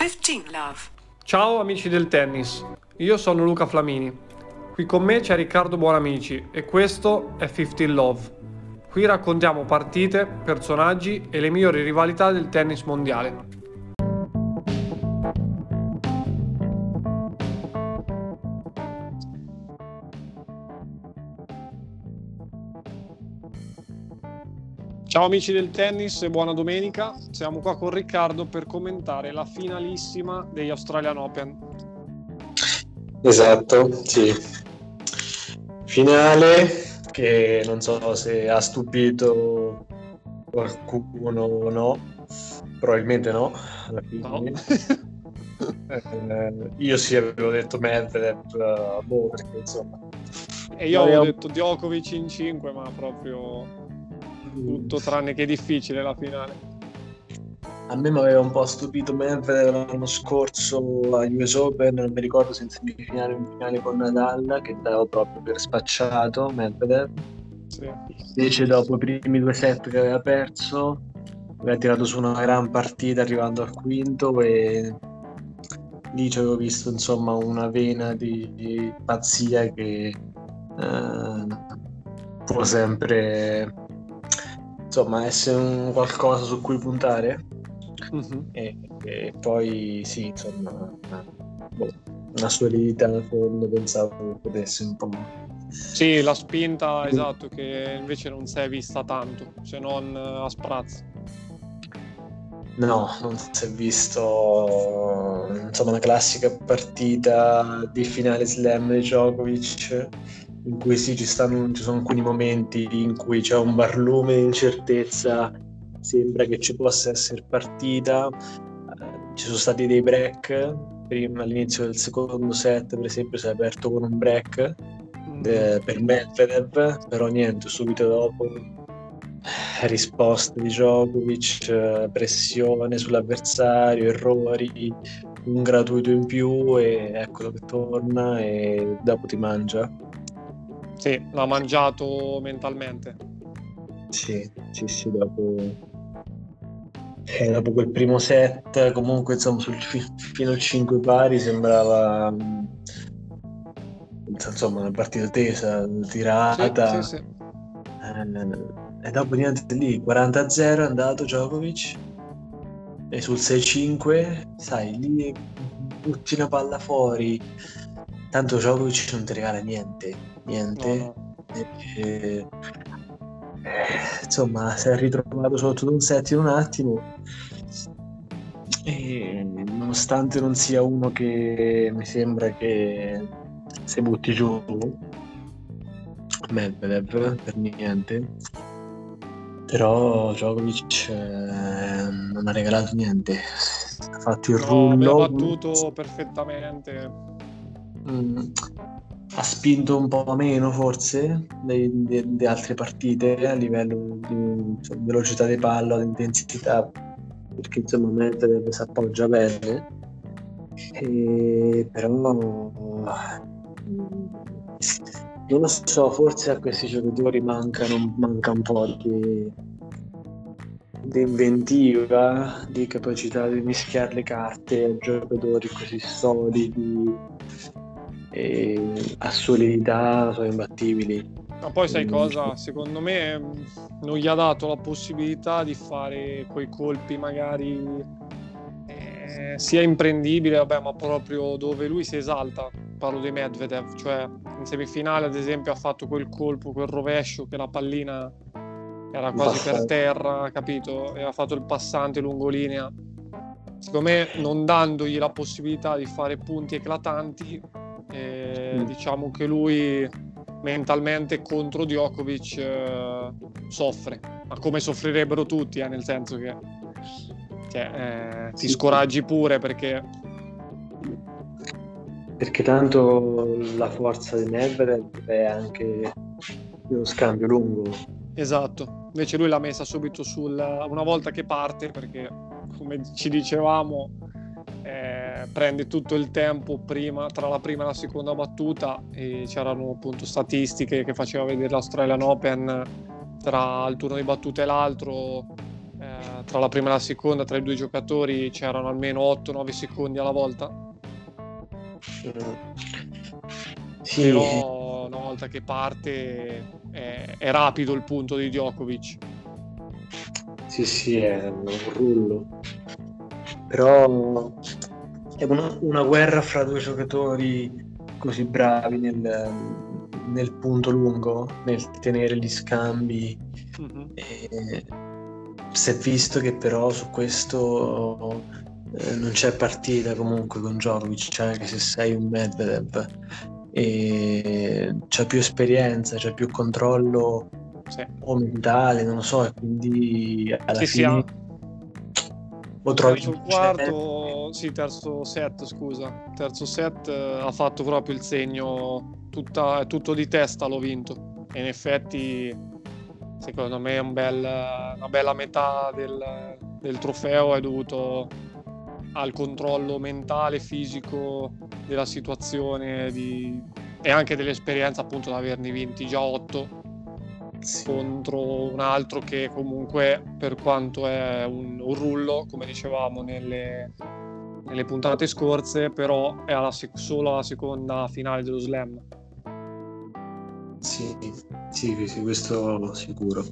15 love. Ciao amici del tennis, io sono Luca Flamini. Qui con me c'è Riccardo Buonamici e questo è 15 Love. Qui raccontiamo partite, personaggi e le migliori rivalità del tennis mondiale. Ciao amici del tennis e buona domenica. Siamo qua con Riccardo per commentare la finalissima degli Australian Open. Esatto, sì. Finale che non so se ha stupito qualcuno o no, probabilmente no. Alla fine. No. eh, io sì avevo detto Medvedev, uh, boh, perché insomma... E io avevo detto Djokovic in 5, ma proprio tutto tranne che difficile la finale. A me mi aveva un po' stupito Medvedev l'anno scorso a US Open, non mi ricordo se in semifinale o in finale con Nadal, che davo proprio per spacciato Medvedev. Sì. Invece dopo i primi due set che aveva perso, aveva tirato su una gran partita arrivando al quinto e lì ci avevo visto insomma una vena di, di pazzia che eh, può sempre insomma essere un qualcosa su cui puntare. Mm-hmm. e, e, poi sì insomma boh, una solidità da fondo pensavo potesse un po' sì la spinta esatto che invece non si è vista tanto se non a sprazzi No, non si è visto insomma una classica partita di finale slam di Djokovic in cui sì, ci, stanno, ci sono alcuni momenti in cui c'è un barlume di incertezza, sembra che ci possa essere partita, eh, ci sono stati dei break, prima all'inizio del secondo set per esempio si è aperto con un break mm. eh, per Medvedev, però niente, subito dopo risposte di Djokovic, eh, pressione sull'avversario, errori, un gratuito in più e eccolo che torna e dopo ti mangia. Sì, l'ha mangiato mentalmente. Sì, sì, sì, dopo... Eh, dopo quel primo set, comunque insomma sul, fino a 5 pari sembrava insomma una partita tesa, tirata. Sì, sì, sì. Eh, e dopo niente lì, 40-0 è andato Djokovic e sul 6-5, sai, lì butti una palla fuori, tanto Djokovic non ti regala niente niente. E, eh, insomma, si è ritrovato sotto un set in un attimo. E nonostante non sia uno che mi sembra che si butti giù Medvedev per niente. Però Djokovic eh, non ha regalato niente. Ha fatto il no, rullo. battuto perfettamente. Mm ha spinto un po' meno forse di altre partite a livello di cioè, velocità di palla, di intensità, perché insomma Medvedev si appoggia bene, e, però non lo so, forse a questi giocatori mancano, manca un po' di, di inventiva, di capacità di mischiare le carte a giocatori così solidi e a solidità sono imbattibili. Ma poi sai cosa? Secondo me mm, non gli ha dato la possibilità di fare quei colpi magari eh, sia imprendibile, vabbè, ma proprio dove lui si esalta. Parlo di Medvedev, cioè in semifinale ad esempio ha fatto quel colpo, quel rovescio che la pallina era quasi per terra, capito? E ha fatto il passante lungolinea. Secondo me non dandogli la possibilità di fare punti eclatanti e mm. diciamo che lui mentalmente contro Djokovic eh, soffre, ma come soffrirebbero tutti, eh, nel senso che cioè, eh, ti scoraggi pure perché... Perché tanto la forza di Medvedev è anche uno scambio lungo. Esatto, invece lui l'ha messa subito sul... una volta che parte, perché come ci dicevamo eh, prende tutto il tempo prima, tra la prima e la seconda battuta e c'erano appunto statistiche che faceva vedere l'Australian Open tra il turno di battuta e l'altro eh, tra la prima e la seconda, tra i due giocatori c'erano almeno 8-9 secondi alla volta. Sì. Però una volta che parte è, è, rapido il punto di Djokovic. Sì, sì, è un rullo. Però è una, una guerra fra due giocatori così bravi nel, nel punto lungo, nel tenere gli scambi. Mm-hmm. E si è visto che però su questo eh, non c'è partita comunque con Djokovic, cioè anche se sei un Medvedev e c'è più esperienza, c'è più controllo sì. o mentale, non lo so, e quindi alla sì, fine sì, o trovi terzo quarto, sì, terzo set, scusa. Terzo set eh, ha fatto proprio il segno, tutta, tutto di testa l'ho vinto. E in effetti, secondo me, un bel, una bella metà del, del trofeo è dovuto al controllo mentale, fisico della situazione di... e anche dell'esperienza appunto di averne vinti già otto sì. contro un altro che comunque per quanto è un, un rullo, come dicevamo nelle, nelle, puntate scorse, però è alla sec- solo alla seconda finale dello slam. Sì, sì, sì questo sicuro.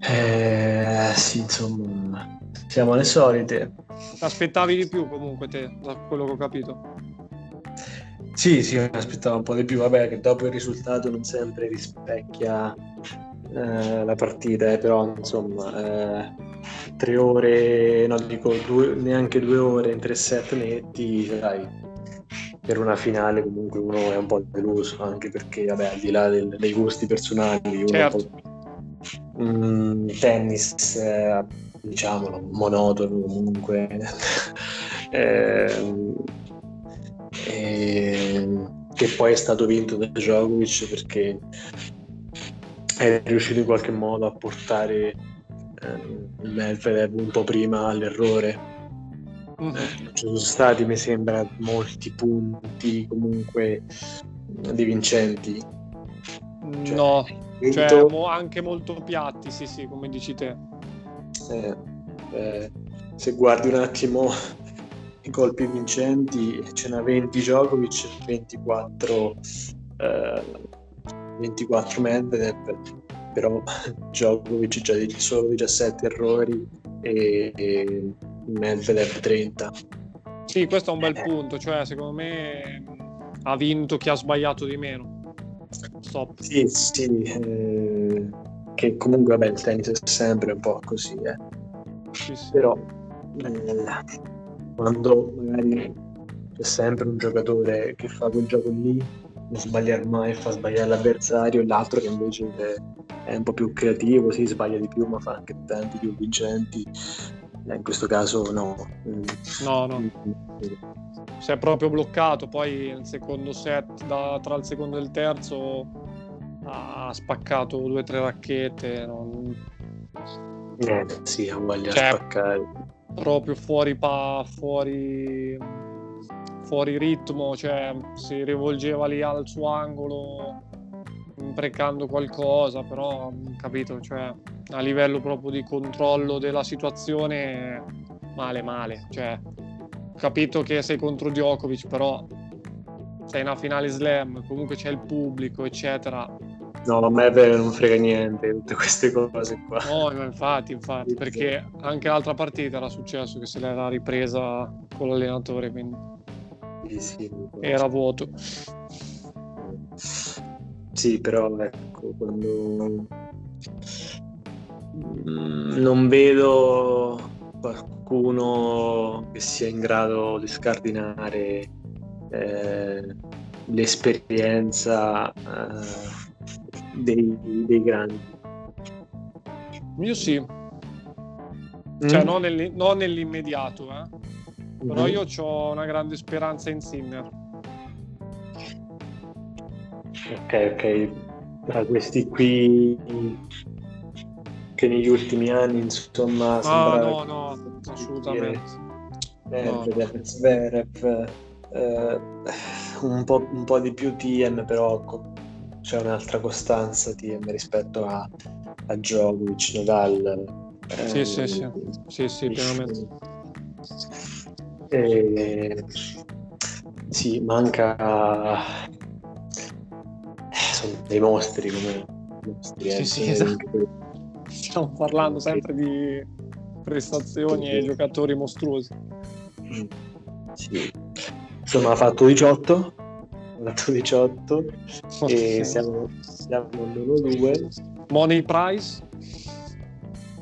Eh, sì, insomma, siamo alle solite. Aspettavi di più comunque te, da quello che ho capito. Sì, sì, mi aspettavo un po' di più, vabbè che dopo il risultato non sempre rispecchia eh, la partita, eh, però insomma eh, tre ore, no dico due, neanche due ore in tre set netti, sai, per una finale comunque uno è un po' deluso, anche perché vabbè al di là del, dei gusti personali, uno certo. un tennis, eh, diciamolo, monotono comunque. eh, e, che poi è stato vinto da Djokovic perché è riuscito in qualche modo a portare eh, Medvedev un po' prima all'errore. Mm-hmm. Eh, ci sono stati, mi sembra, molti punti comunque di vincenti. Cioè, no, vinto... cioè, mo- anche molto piatti, sì, sì, come dici te. Eh, eh, se guardi un attimo i colpi vincenti, ce n'ha 20 Djokovic, 24, eh, 24 Medvedev, però Djokovic già solo 17 errori e, e Medvedev 30. Sì, questo è un bel eh. punto, cioè secondo me ha vinto chi ha sbagliato di meno. Stop. Sì, sì, eh, che comunque vabbè il tennis è sempre un po' così, eh. Sì, sì. Però eh, quando magari c'è sempre un giocatore che fa quel gioco lì, non sbagliare mai e fa sbagliare l'avversario, e l'altro che invece è un po' più creativo, si sbaglia di più, ma fa anche tanti più vincenti. Eh, in questo caso no. No, no. Si è proprio bloccato, poi nel secondo set, da, tra il secondo e il terzo, ha spaccato due o tre racchette. Non... Eh, sì, ha voglia cioè, spaccare proprio fuori pa, fuori fuori ritmo, cioè si rivolgeva lì al suo angolo imprecando qualcosa, però capito, cioè a livello proprio di controllo della situazione male male, cioè capito che sei contro Djokovic, però sei in una finale slam, comunque c'è il pubblico, eccetera No, a me non frega niente tutte queste cose qua. No, infatti, infatti, perché anche l'altra partita era successo che se l'era ripresa con l'allenatore, quindi sì, sì, era vuoto. Sì, però ecco, quando non vedo qualcuno che sia in grado di scardinare eh, l'esperienza eh, dei, dei grandi. Io sì, cioè mm. non, nell, non, nell'immediato, eh. mm-hmm. però io ho una grande speranza in Sinner. Ok, ok, tra questi qui che negli ultimi anni insomma ah, no no assolutamente eh, no. Zverev eh, un, po', un po' di più TM però c'è un'altra costanza TM rispetto a, a Djokovic, Nadal Sì, Eh, sì, sì, sì, sì, pienamente. Eh, sì, manca... eh, sono dei mostri come... Mostri, Sì, eh, sì, sono esatto. Stiamo parlando sempre di prestazioni e giocatori mostruosi. Sì. Insomma, ha fatto 18, ha fatto 18 e siamo, siamo all'1-2. Money price?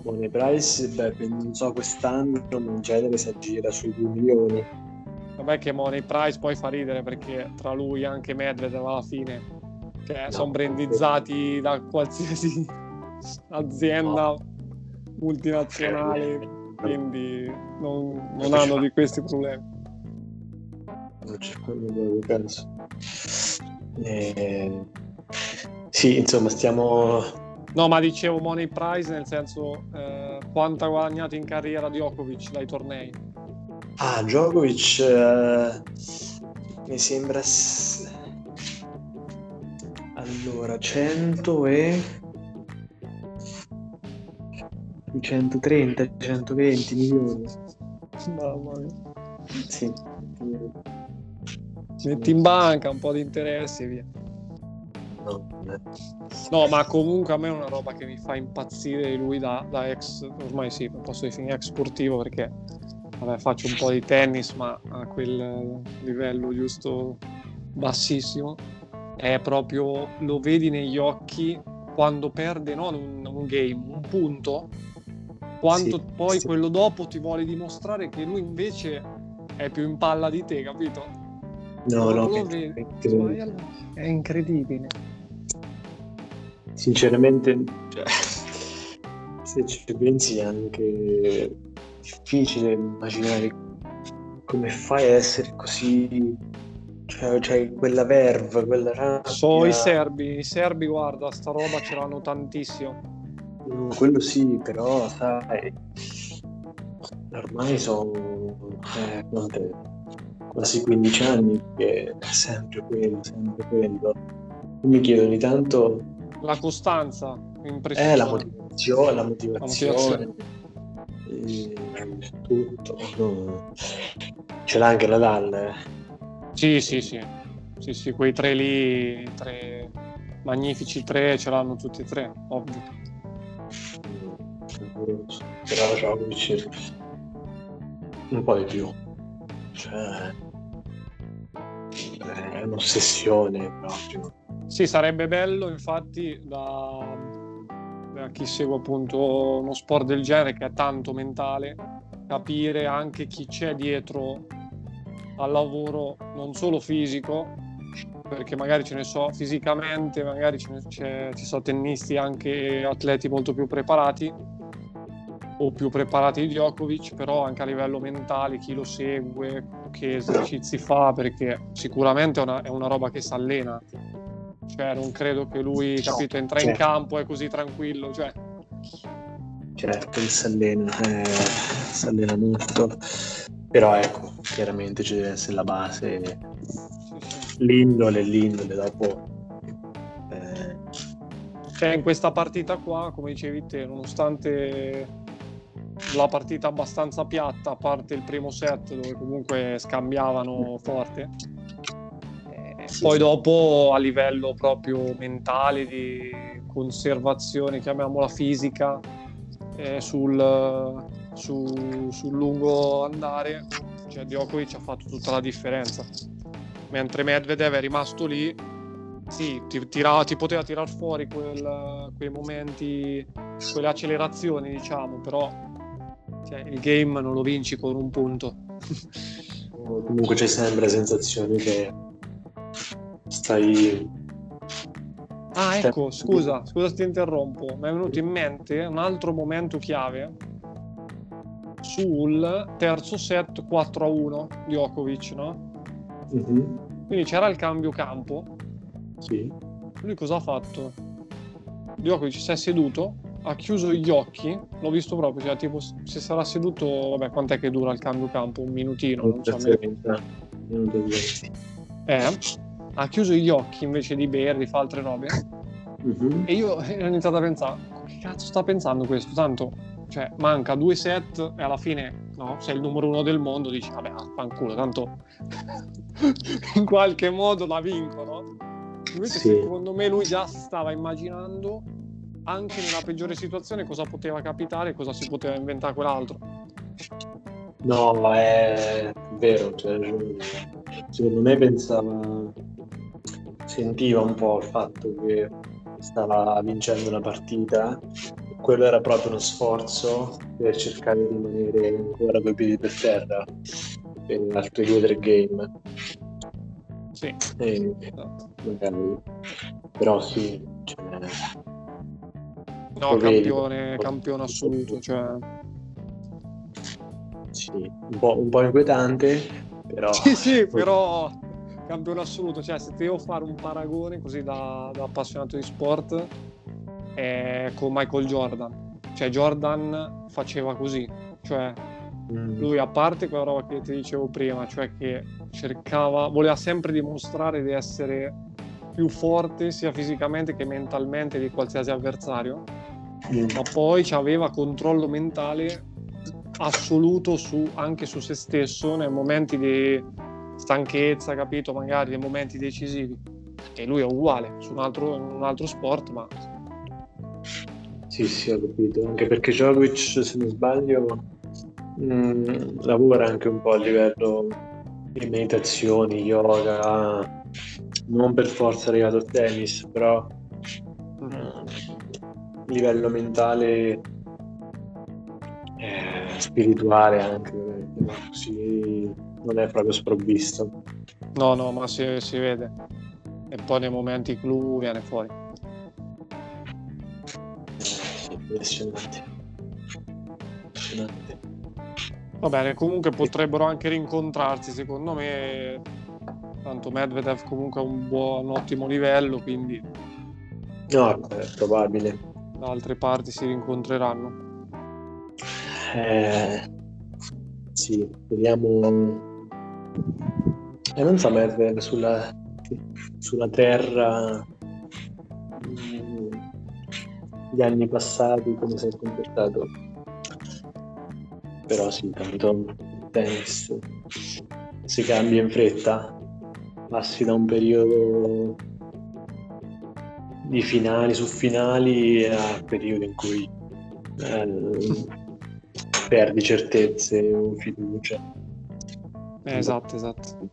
Money price, beh, non so quest'anno, in genere si aggira sui 2 milioni. Vabbè che Money price poi fa ridere perché tra lui e anche Medvedev alla fine che sono brandizzati da qualsiasi azienda multinazionale quindi non, non hanno di questi problemi. Non c'è proprio caso. Eh, sì, insomma, stiamo No, ma dicevo money prize nel senso eh, quanto ha guadagnato in carriera Djokovic dai tornei. Ah, Djokovic eh, mi sembra allora 100 e 130, 120 milioni. Mamma mia. Sì. Metti in banca un po' di interessi e via. No, eh. No, ma comunque a me è una roba che mi fa impazzire lui da, da ex, ormai sì, posso definire ex sportivo perché vabbè, faccio un po' di tennis, ma a quel livello giusto bassissimo. È proprio, lo vedi negli occhi quando perde non un, un game, un punto, quanto Sì, poi sì. quello dopo ti vuole dimostrare che lui invece è più in palla di te, capito? No, no, vedi, che- ma è incredibile. sinceramente, cioè, se ci pensi è anche difficile immaginare come fai a essere così, cioè, cioè quella verve, quella rabbia. So i serbi, i serbi, guarda, sta roba ce l'hanno tantissimo. Mm, Quello sì, però sai, ormai sono eh? Quasi 15 anni che è sempre quello, sempre quello. Io mi chiedo ogni tanto La costanza, impressionante. la motivazione, la motivazione, motivazione. eh, tutto. no. Ce l'ha anche la Dal, eh. Sì, sì, sì. Sì, sì, quei tre lì, tre magnifici tre, ce l'hanno tutti e tre, ovvio. Favoloso. Però Djokovic un po' di più. Cioè, è un'ossessione proprio. Sì, sarebbe bello, infatti, da, da chi segue appunto uno sport del genere che è tanto mentale, capire anche chi c'è dietro al lavoro, non solo fisico, perché magari ce ne so fisicamente, magari ce ne- c'è- ci sono tennisti anche atleti molto più preparati o più preparati di Djokovic, però anche a livello mentale chi lo segue, che esercizi fa, perché sicuramente è una, è una roba che si allena. Cioè, non credo che lui, capito, entra in certo. campo e è così tranquillo. Cioè, Certo, si allena, eh, si allena molto. Però ecco, chiaramente ci deve essere la base, l'indole, l'indole dopo. eh, Cioè, in questa partita qua, come dicevi te, nonostante la partita abbastanza piatta, a parte il primo set dove comunque scambiavano forte, eh, Sì, poi sì. dopo a livello proprio mentale, di conservazione, chiamiamola fisica, eh, sul, su- sul lungo andare, cioè Djokovic ha fatto tutta la differenza. Mentre Medvedev è rimasto lì, sì, ti, tira- ti poteva tirar fuori quel- quei momenti, quelle accelerazioni, diciamo, però cioè, il game non lo vinci con un punto. comunque c'è sempre la sensazione che stai Ah, ecco, scusa, scusa se ti interrompo, mi è venuto in mente un altro momento chiave sul terzo set 4 a 1 di Djokovic, no? Mhm, Quindi c'era il cambio campo, Sì. lui cosa ha fatto? Djokovic si è seduto, ha chiuso gli occhi, l'ho visto proprio, cioè tipo se sarà seduto, vabbè, quant'è che dura il cambio campo? Un minutino, non so, me- 30, minuto 20. eh, ha chiuso gli occhi invece di bere, di fare altre robe. Mhm. E io ho iniziato a pensare, che cazzo sta pensando questo? Tanto cioè manca due set e alla fine no, sei il numero uno del mondo, dici vabbè, fanculo, tanto in qualche modo la vinco, no? Invece sì. secondo me lui già stava immaginando anche nella peggiore situazione cosa poteva capitare, cosa si poteva inventare quell'altro. No, è vero, cioè, secondo me pensava, sentiva un po' il fatto che stava vincendo una partita, quello era proprio uno sforzo per cercare di rimanere ancora con i piedi per terra per altri due o tre game. Sì. E, magari, però sì, cioè, No, campione, campione assoluto, cioè... Sì, un po', un po' inquietante, però... Sì, sì, però campione assoluto, cioè se devo fare un paragone così da, da appassionato di sport è con Michael Jordan. Cioè Jordan faceva così, cioè mm. lui a parte quella roba che ti dicevo prima, cioè che cercava, voleva sempre dimostrare di essere più forte sia fisicamente che mentalmente di qualsiasi avversario mm. ma poi aveva controllo mentale assoluto su, anche su se stesso nei momenti di stanchezza, capito? Magari nei momenti decisivi. E lui è uguale su un altro, un altro sport, ma... Sì, sì, ho capito. Anche perché Djokovic, se non sbaglio, mh, mm, lavora anche un po' a livello di meditazioni, yoga, non per forza legato al tennis, però livello mentale eh, spirituale anche così non è proprio sprovvisto. No no ma si, si vede. E poi nei momenti clou viene fuori. Impressionante. Impressionante. Va bene comunque potrebbero anche rincontrarsi secondo me tanto Medvedev comunque ha un buon ottimo livello quindi no è probabile da altre parti si rincontreranno? Eh, sì, vediamo. E non so, Medvedev sulla, sulla terra mm, gli anni passati come si è comportato. Però sì, tanto tennis si cambia in fretta, passi da un periodo di finali su finali a periodi in cui eh, perdi certezze o fiducia. Eh, esatto, esatto.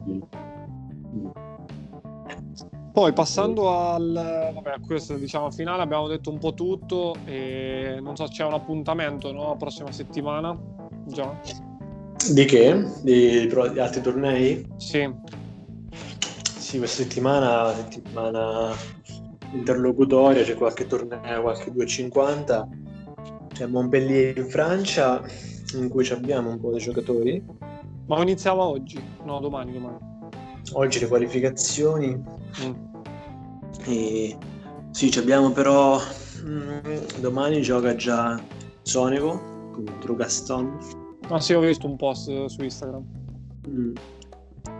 Poi passando al vabbè, a questo diciamo finale abbiamo detto un po' tutto e non so c'è un appuntamento no? la prossima settimana già. Di che? Di, di altri tornei? Sì. Sì, questa settimana, settimana interlocutoria, c'è qualche torneo, qualche 250. C'è Montpellier in Francia, in cui abbiamo un po' di giocatori. Ma iniziava oggi? No, domani, domani. Oggi le qualificazioni. Mm. E... Sì, abbiamo però... Mm, domani gioca già Sonego contro Gaston. Ah sì, ho visto un post su Instagram. Mm.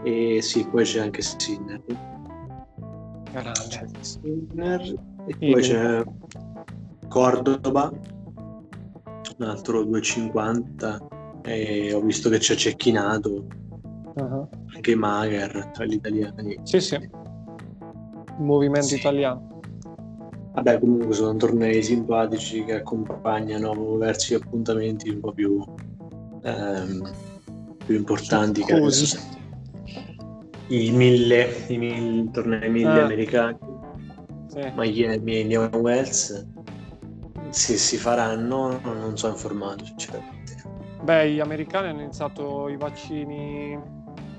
E sì, poi c'è anche Sinner. Grande. Sinner e poi c'è Cordoba, un altro 250 e ho visto che c'è Cecchinato, uh-huh. anche Mager tra gli italiani. Sì, sì. movimento sì. italiano. Vabbè, comunque sono tornei simpatici che accompagnano verso gli appuntamenti un po' più, ehm, più importanti. Scusi. Che i mille, i mille tornei mille ah. americani, sì. Miami e New Wells, se si faranno non sono informato sinceramente. Beh, gli americani hanno iniziato i vaccini,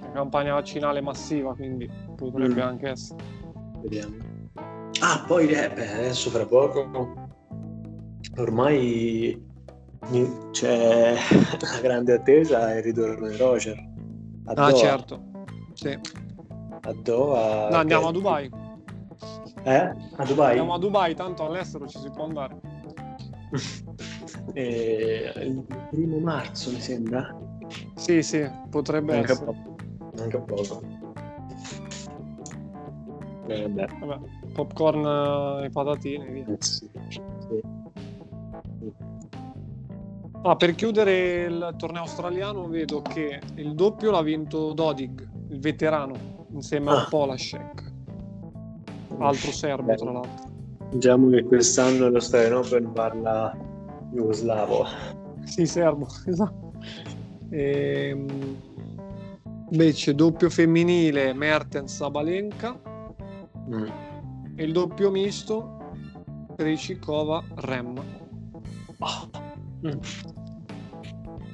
la campagna vaccinale massiva, quindi potrebbe mm. anche essere. Vediamo. Ah, poi eh, beh, adesso fra poco ormai c'è la grande attesa e il ritorno di Roger. Ah, certo. Sì. A Doha? No, andiamo a Dubai. Eh? A Dubai? Andiamo a Dubai, tanto all'estero ci si può andare. e... Il primo marzo, mi sembra? Sì, sì, potrebbe Anche essere. Poco. Anche a poco. Eh, vabbè, popcorn e patatine, via. Eh, sì. Ah, per chiudere il torneo australiano vedo che il doppio l'ha vinto Dodig, il veterano, insieme ah. a Polasek, altro serbo tra l'altro. Diciamo che quest'anno lo Australian Open parla jugoslavo. Sì, serbo, esatto. E, ehm, invece doppio femminile Mertens Sabalenka mm. e il doppio misto Krejcikova Rem. Oh. Mm.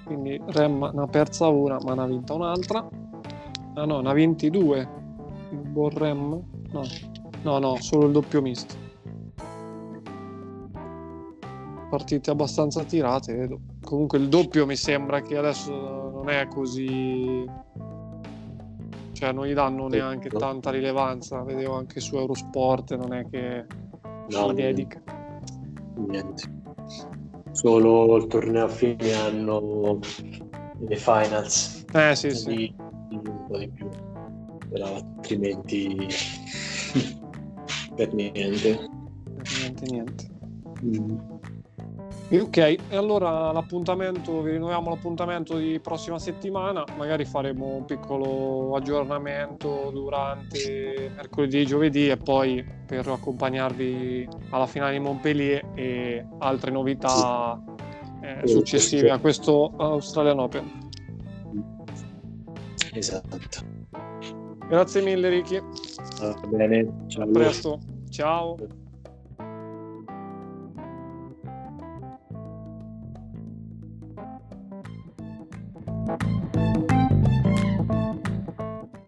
Quindi Rem ne ha persa una, ma ne ha vinta un'altra. Ah no, vinti due. Il buon Rem? No. no, no, solo il doppio misto. Partite abbastanza tirate. Comunque il doppio mi sembra che adesso non è così cioè non gli danno neanche tanta rilevanza vedevo anche su Eurosport non è che no, dedica niente solo il torneo a fine anno le finals. Eh sì, sì. Po' di più, però altrimenti per niente. Per niente, niente. Mm. Ok, e allora l'appuntamento, vi rinnoviamo l'appuntamento di prossima settimana, magari faremo un piccolo aggiornamento durante mercoledì e giovedì e poi per accompagnarvi alla finale di Montpellier e altre novità eh, successive a questo Australian Open. Esatto. Grazie mille Ricky. Va bene, ciao. A presto. Ciao.